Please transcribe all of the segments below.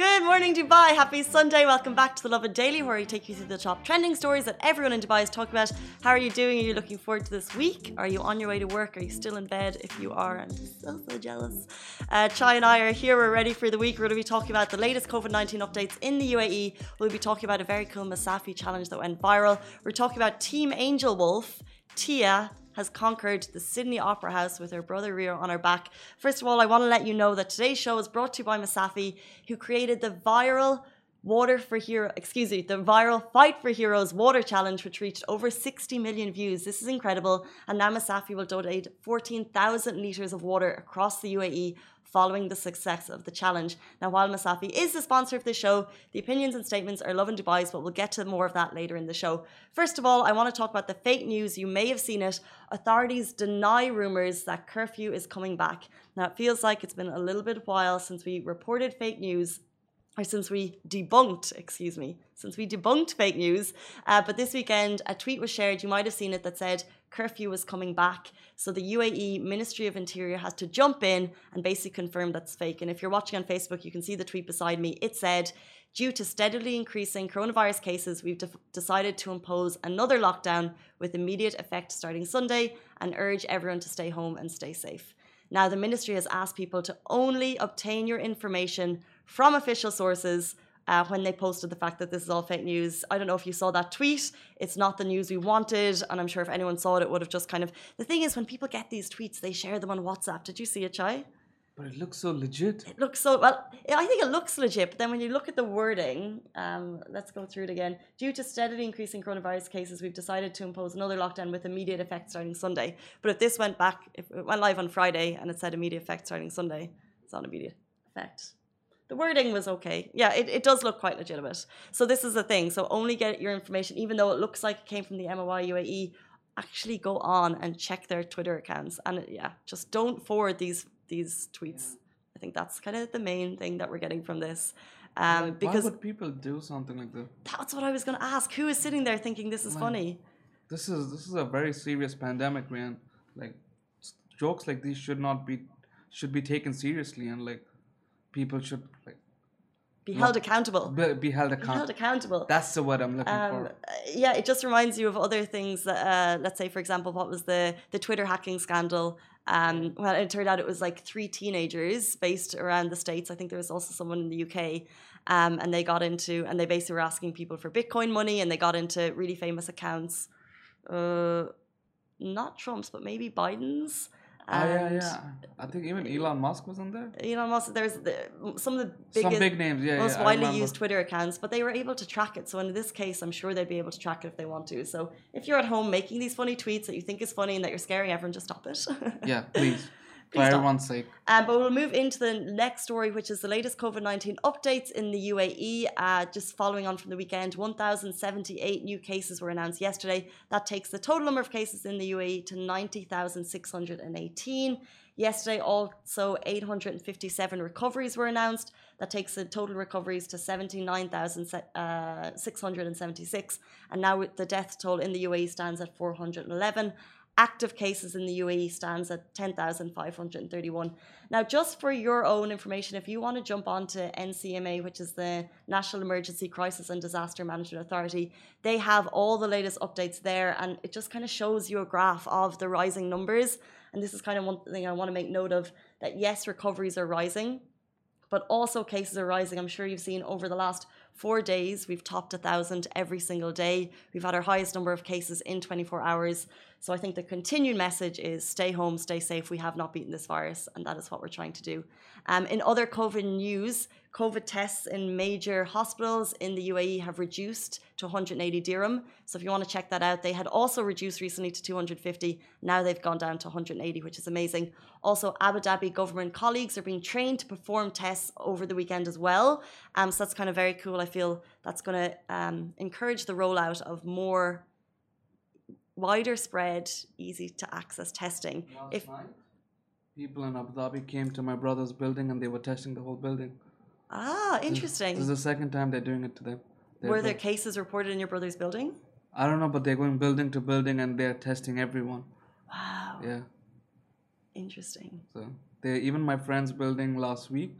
Good morning, Dubai. Happy Sunday. Welcome back to the Lovin Daily, where we take you through the top trending stories that everyone in Dubai is talking about. How are you doing? Are you looking forward to this week? Are you on your way to work? Are you still in bed? If you are, I'm so, so jealous. Uh, Chai and I are here. We're ready for the week. We're going to be talking about the latest COVID 19 updates in the UAE. We'll be talking about a very cool Masafi challenge that went viral. We're talking about Team Angel Wolf, Tia, has conquered the Sydney Opera House with her brother Rio on her back. First of all, I want to let you know that today's show is brought to you by Masafi, who created the viral Water for Hero, excuse me, the viral Fight for Heroes water challenge, which reached over 60 million views. This is incredible. And now Masafi will donate 14,000 litres of water across the UAE following the success of the challenge. Now, while Masafi is the sponsor of the show, the opinions and statements are Lovin Dubai's, but we'll get to more of that later in the show. First of all, I want to talk about the fake news. You may have seen it. Authorities deny rumours that curfew is coming back. Now, it feels like it's been a little bit while since we reported fake news or since we debunked, excuse me, since we debunked fake news. Uh, but this weekend, a tweet was shared, you might have seen it, that said curfew was coming back. So the UAE Ministry of Interior has to jump in and basically confirm that's fake. And if you're watching on Facebook, you can see the tweet beside me. It said, Due to steadily increasing coronavirus cases, we've de decided to impose another lockdown with immediate effect starting Sunday and urge everyone to stay home and stay safe. Now, the ministry has asked people to only obtain your information from official sources uh, when they posted the fact that this is all fake news. I don't know if you saw that tweet. It's not the news we wanted. And I'm sure if anyone saw it, it would have just kind of. The thing is, when people get these tweets, they share them on WhatsApp. Did you see it, Chai? But it looks so legit. It looks so well. I think it looks legit, but then when you look at the wording, um, let's go through it again. Due to steadily increasing coronavirus cases, we've decided to impose another lockdown with immediate effect starting Sunday. But if this went back, if it went live on Friday and it said immediate effect starting Sunday, it's not immediate effect. The wording was okay. Yeah, it, it does look quite legitimate. So this is the thing. So only get your information, even though it looks like it came from the MOI UAE. Actually, go on and check their Twitter accounts, and yeah, just don't forward these these tweets. I think that's kind of the main thing that we're getting from this. Um, like, because why would people do something like that? That's what I was going to ask. Who is sitting there thinking this is funny? This is this is a very serious pandemic, man. Like jokes like these should not be should be taken seriously, and like people should like be held accountable. Be, be held accountable. Held accountable. That's the word I'm looking um, for. Yeah, it just reminds you of other things. That, uh, let's say, for example, what was the the Twitter hacking scandal? Um, well, it turned out it was like three teenagers based around the states. I think there was also someone in the UK, um, and they got into and they basically were asking people for Bitcoin money, and they got into really famous accounts. Uh, not Trump's, but maybe Biden's oh, yeah, yeah. I think even Elon Musk was on there. Elon Musk, there's the, some of the biggest, some big names, yeah, most yeah, widely used Twitter accounts, but they were able to track it. So in this case, I'm sure they'd be able to track it if they want to. So if you're at home making these funny tweets that you think is funny and that you're scaring everyone, just stop it. yeah, please. For everyone's sake. Um, but we'll move into the next story, which is the latest COVID 19 updates in the UAE. Uh, just following on from the weekend, 1,078 new cases were announced yesterday. That takes the total number of cases in the UAE to 90,618. Yesterday, also 857 recoveries were announced. That takes the total recoveries to 79,676. Uh, and now the death toll in the UAE stands at 411 active cases in the UAE stands at 10,531. Now, just for your own information, if you want to jump on to NCMA, which is the National Emergency Crisis and Disaster Management Authority, they have all the latest updates there, and it just kind of shows you a graph of the rising numbers. And this is kind of one thing I want to make note of that yes, recoveries are rising, but also cases are rising. I'm sure you've seen over the last four days, we've topped a thousand every single day. We've had our highest number of cases in 24 hours. So I think the continued message is stay home, stay safe. We have not beaten this virus, and that is what we're trying to do. Um, in other COVID news, COVID tests in major hospitals in the UAE have reduced to 180 dirham. So if you want to check that out, they had also reduced recently to 250. Now they've gone down to 180, which is amazing. Also, Abu Dhabi government colleagues are being trained to perform tests over the weekend as well. Um, so that's kind of very cool. I feel that's going to um, encourage the rollout of more wider spread, easy to access testing. Last if night, people in Abu Dhabi came to my brother's building and they were testing the whole building. Ah, interesting. This is the second time they're doing it to them. Were there cases reported in your brother's building? I don't know, but they're going building to building and they're testing everyone. Wow, Yeah. interesting. So they even my friend's building last week.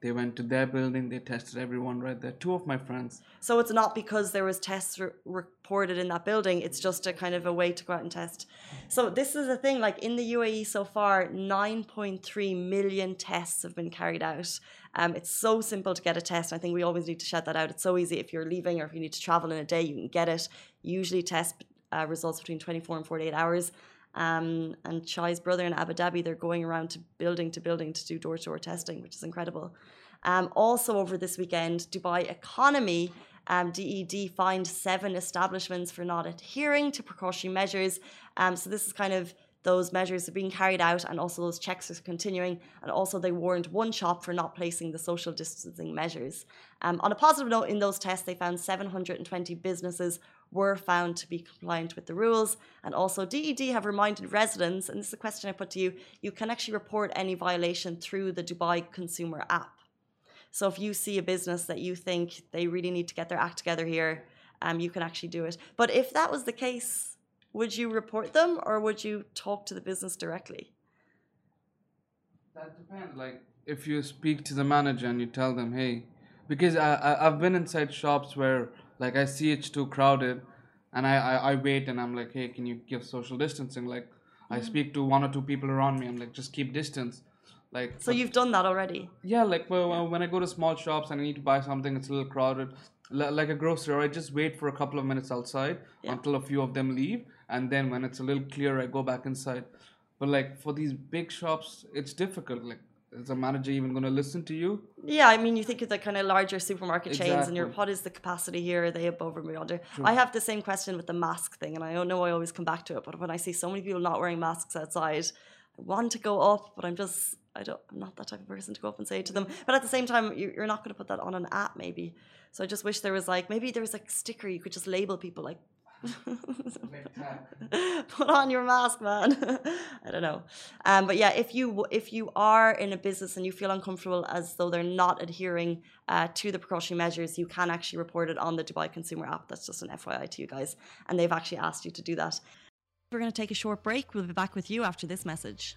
They went to their building. They tested everyone right there. Two of my friends. So it's not because there was tests re- reported in that building. It's just a kind of a way to go out and test. So this is the thing. Like in the UAE so far, 9.3 million tests have been carried out. Um, it's so simple to get a test. I think we always need to shout that out. It's so easy if you're leaving or if you need to travel in a day, you can get it. Usually test uh, results between 24 and 48 hours. Um, and Chai's brother in Abu Dhabi, they're going around to building to building to do door to door testing, which is incredible. Um, also, over this weekend, Dubai Economy um, DED fined seven establishments for not adhering to precautionary measures. Um, so, this is kind of those measures are being carried out, and also those checks are continuing. And also, they warned one shop for not placing the social distancing measures. Um, on a positive note, in those tests, they found 720 businesses were found to be compliant with the rules. And also, DED have reminded residents, and this is a question I put to you you can actually report any violation through the Dubai Consumer app. So if you see a business that you think they really need to get their act together here, um, you can actually do it. But if that was the case, would you report them or would you talk to the business directly? That depends. Like if you speak to the manager and you tell them, hey, because I, I I've been inside shops where like I see it's too crowded, and I I, I wait and I'm like, hey, can you give social distancing? Like I mm. speak to one or two people around me. I'm like, just keep distance. Like So you've done that already. Yeah, like well, when I go to small shops and I need to buy something, it's a little crowded. L- like a grocery, or I just wait for a couple of minutes outside Yeah. until a few of them leave, and then when it's a little clearer, I go back inside. But like for these big shops, it's difficult. Like, is the manager even going to listen to you? Yeah, I mean, you think of the kind of larger supermarket chains, and you're what is the capacity here? Are they above or under? I have the same question with the mask thing, and I know I always come back to it. But when I see so many people not wearing masks outside, I want to go up, but I'm just I don't I'm not that type of person to go up and say it to them. But at the same time, you- you're not going to put that on an app, maybe. So I just wish there was like maybe there was like sticker you could just label people like. Put on your mask man. I don't know. Um, but yeah if you if you are in a business and you feel uncomfortable as though they're not adhering uh, to the precautionary measures you can actually report it on the dubai consumer app. That's just an fyi to you guys. And they've actually asked you to do that. We're going to take a short break. We'll be back with you after this message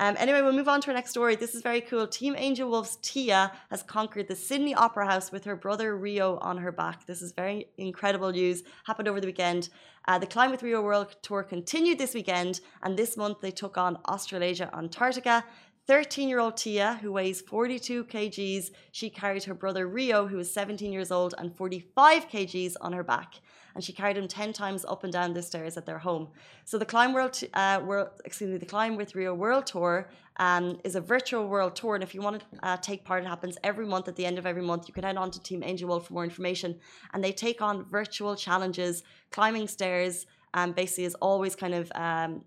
Um, anyway, we'll move on to our next story. This is very cool. Team Angel Wolf's Tia has conquered the Sydney Opera House with her brother Rio on her back. This is very incredible news. Happened over the weekend. Uh, the Climb with Rio World Tour continued this weekend, and this month they took on Australasia, Antarctica. 13 year old Tia, who weighs 42 kgs, she carried her brother Rio, who is 17 years old, and 45 kgs on her back. And she carried him 10 times up and down the stairs at their home. So the Climb World, uh, World excuse me, the Climb with Rio World Tour um, is a virtual world tour. And if you want to uh, take part, it happens every month at the end of every month. You can head on to Team Angel World for more information. And they take on virtual challenges, climbing stairs, um, basically is always kind of um,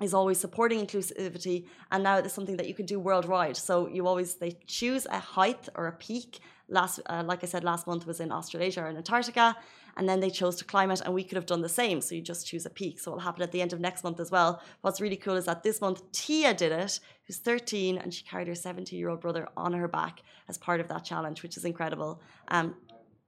is always supporting inclusivity and now it's something that you can do worldwide. So you always they choose a height or a peak. Last uh, like i said last month was in australasia or in antarctica and then they chose to climb it and we could have done the same. So you just choose a peak. So it'll happen at the end of next month as well. What's really cool is that this month tia did it who's 13 and she carried her 17 year old brother on her back as part of that challenge which is incredible. Um,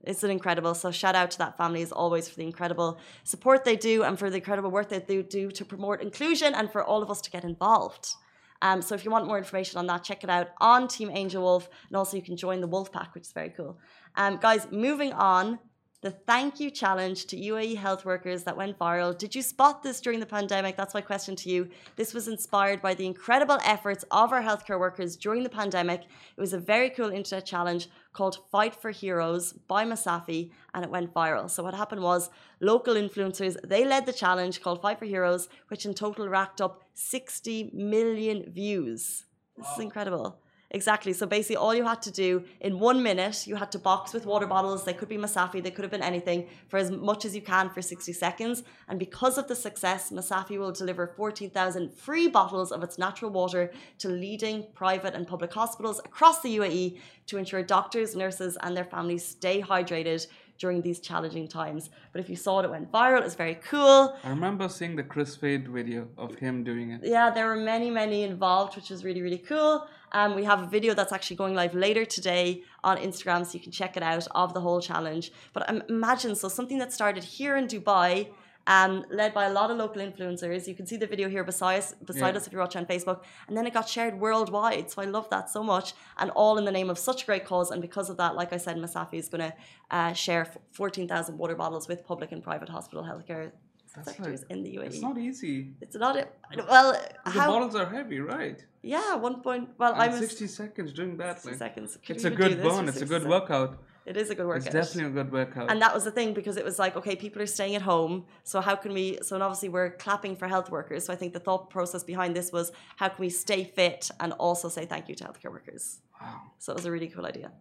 it's an incredible. So shout out to that family as always for the incredible support they do and for the incredible work that they do to promote inclusion and for all of us to get involved. Um, so if you want more information on that, check it out on Team Angel Wolf, and also you can join the Wolf Pack, which is very cool. Um, guys, moving on, the thank you challenge to UAE health workers that went viral. Did you spot this during the pandemic? That's my question to you. This was inspired by the incredible efforts of our healthcare workers during the pandemic. It was a very cool internet challenge called Fight for Heroes by Masafi, and it went viral. So what happened was local influencers they led the challenge called Fight for Heroes, which in total racked up 60 million views. This is incredible. Exactly. So basically, all you had to do in one minute, you had to box with water bottles. They could be Masafi, they could have been anything for as much as you can for 60 seconds. And because of the success, Masafi will deliver 14,000 free bottles of its natural water to leading private and public hospitals across the UAE to ensure doctors, nurses, and their families stay hydrated during these challenging times. But if you saw it, it went viral. It's very cool. I remember seeing the Chris Fade video of him doing it. Yeah, there were many, many involved, which was really, really cool. Um, we have a video that's actually going live later today on Instagram, so you can check it out of the whole challenge. But um, imagine, so something that started here in Dubai um, led by a lot of local influencers. You can see the video here beside us, beside Yeah. us if you're watching on Facebook. And then it got shared worldwide. So I love that so much. And all in the name of such a great cause. And because of that, like I said, Masafi is going to uh, share f- 14,000 water bottles with public and private hospital healthcare That's sectors in the UAE. It's not easy. It's not it. Well, The how? bottles are heavy, right? Yeah, one point. Well, And I'm 60 seconds doing that. 60 Like, seconds. Could it's a good burn. It's a good seconds? workout. It is a good workout. It's definitely a good workout. And that was the thing because it was like, okay, people are staying at home. So how can we? So and obviously we're clapping for health workers. So I think the thought process behind this was how can we stay fit and also say thank you to healthcare workers. wow. So it was a really cool idea.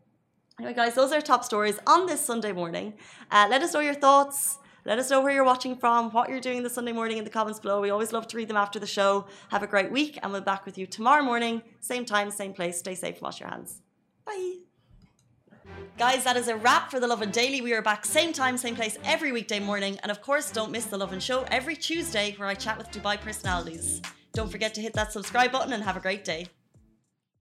Anyway, guys, those are top stories on this Sunday morning. Uh, let us know your thoughts. Let us know where you're watching from, what you're doing this Sunday morning in the comments below. We always love to read them after the show. Have a great week, and we'll be back with you tomorrow morning, same time, same place. Stay safe and wash your hands. Bye. Guys, that is a wrap for The Lovin Daily. We are back same time, same place every weekday morning. And of course, don't miss The Lovin Show every Tuesday where I chat with Dubai personalities. Don't forget to hit that subscribe button and have a great day.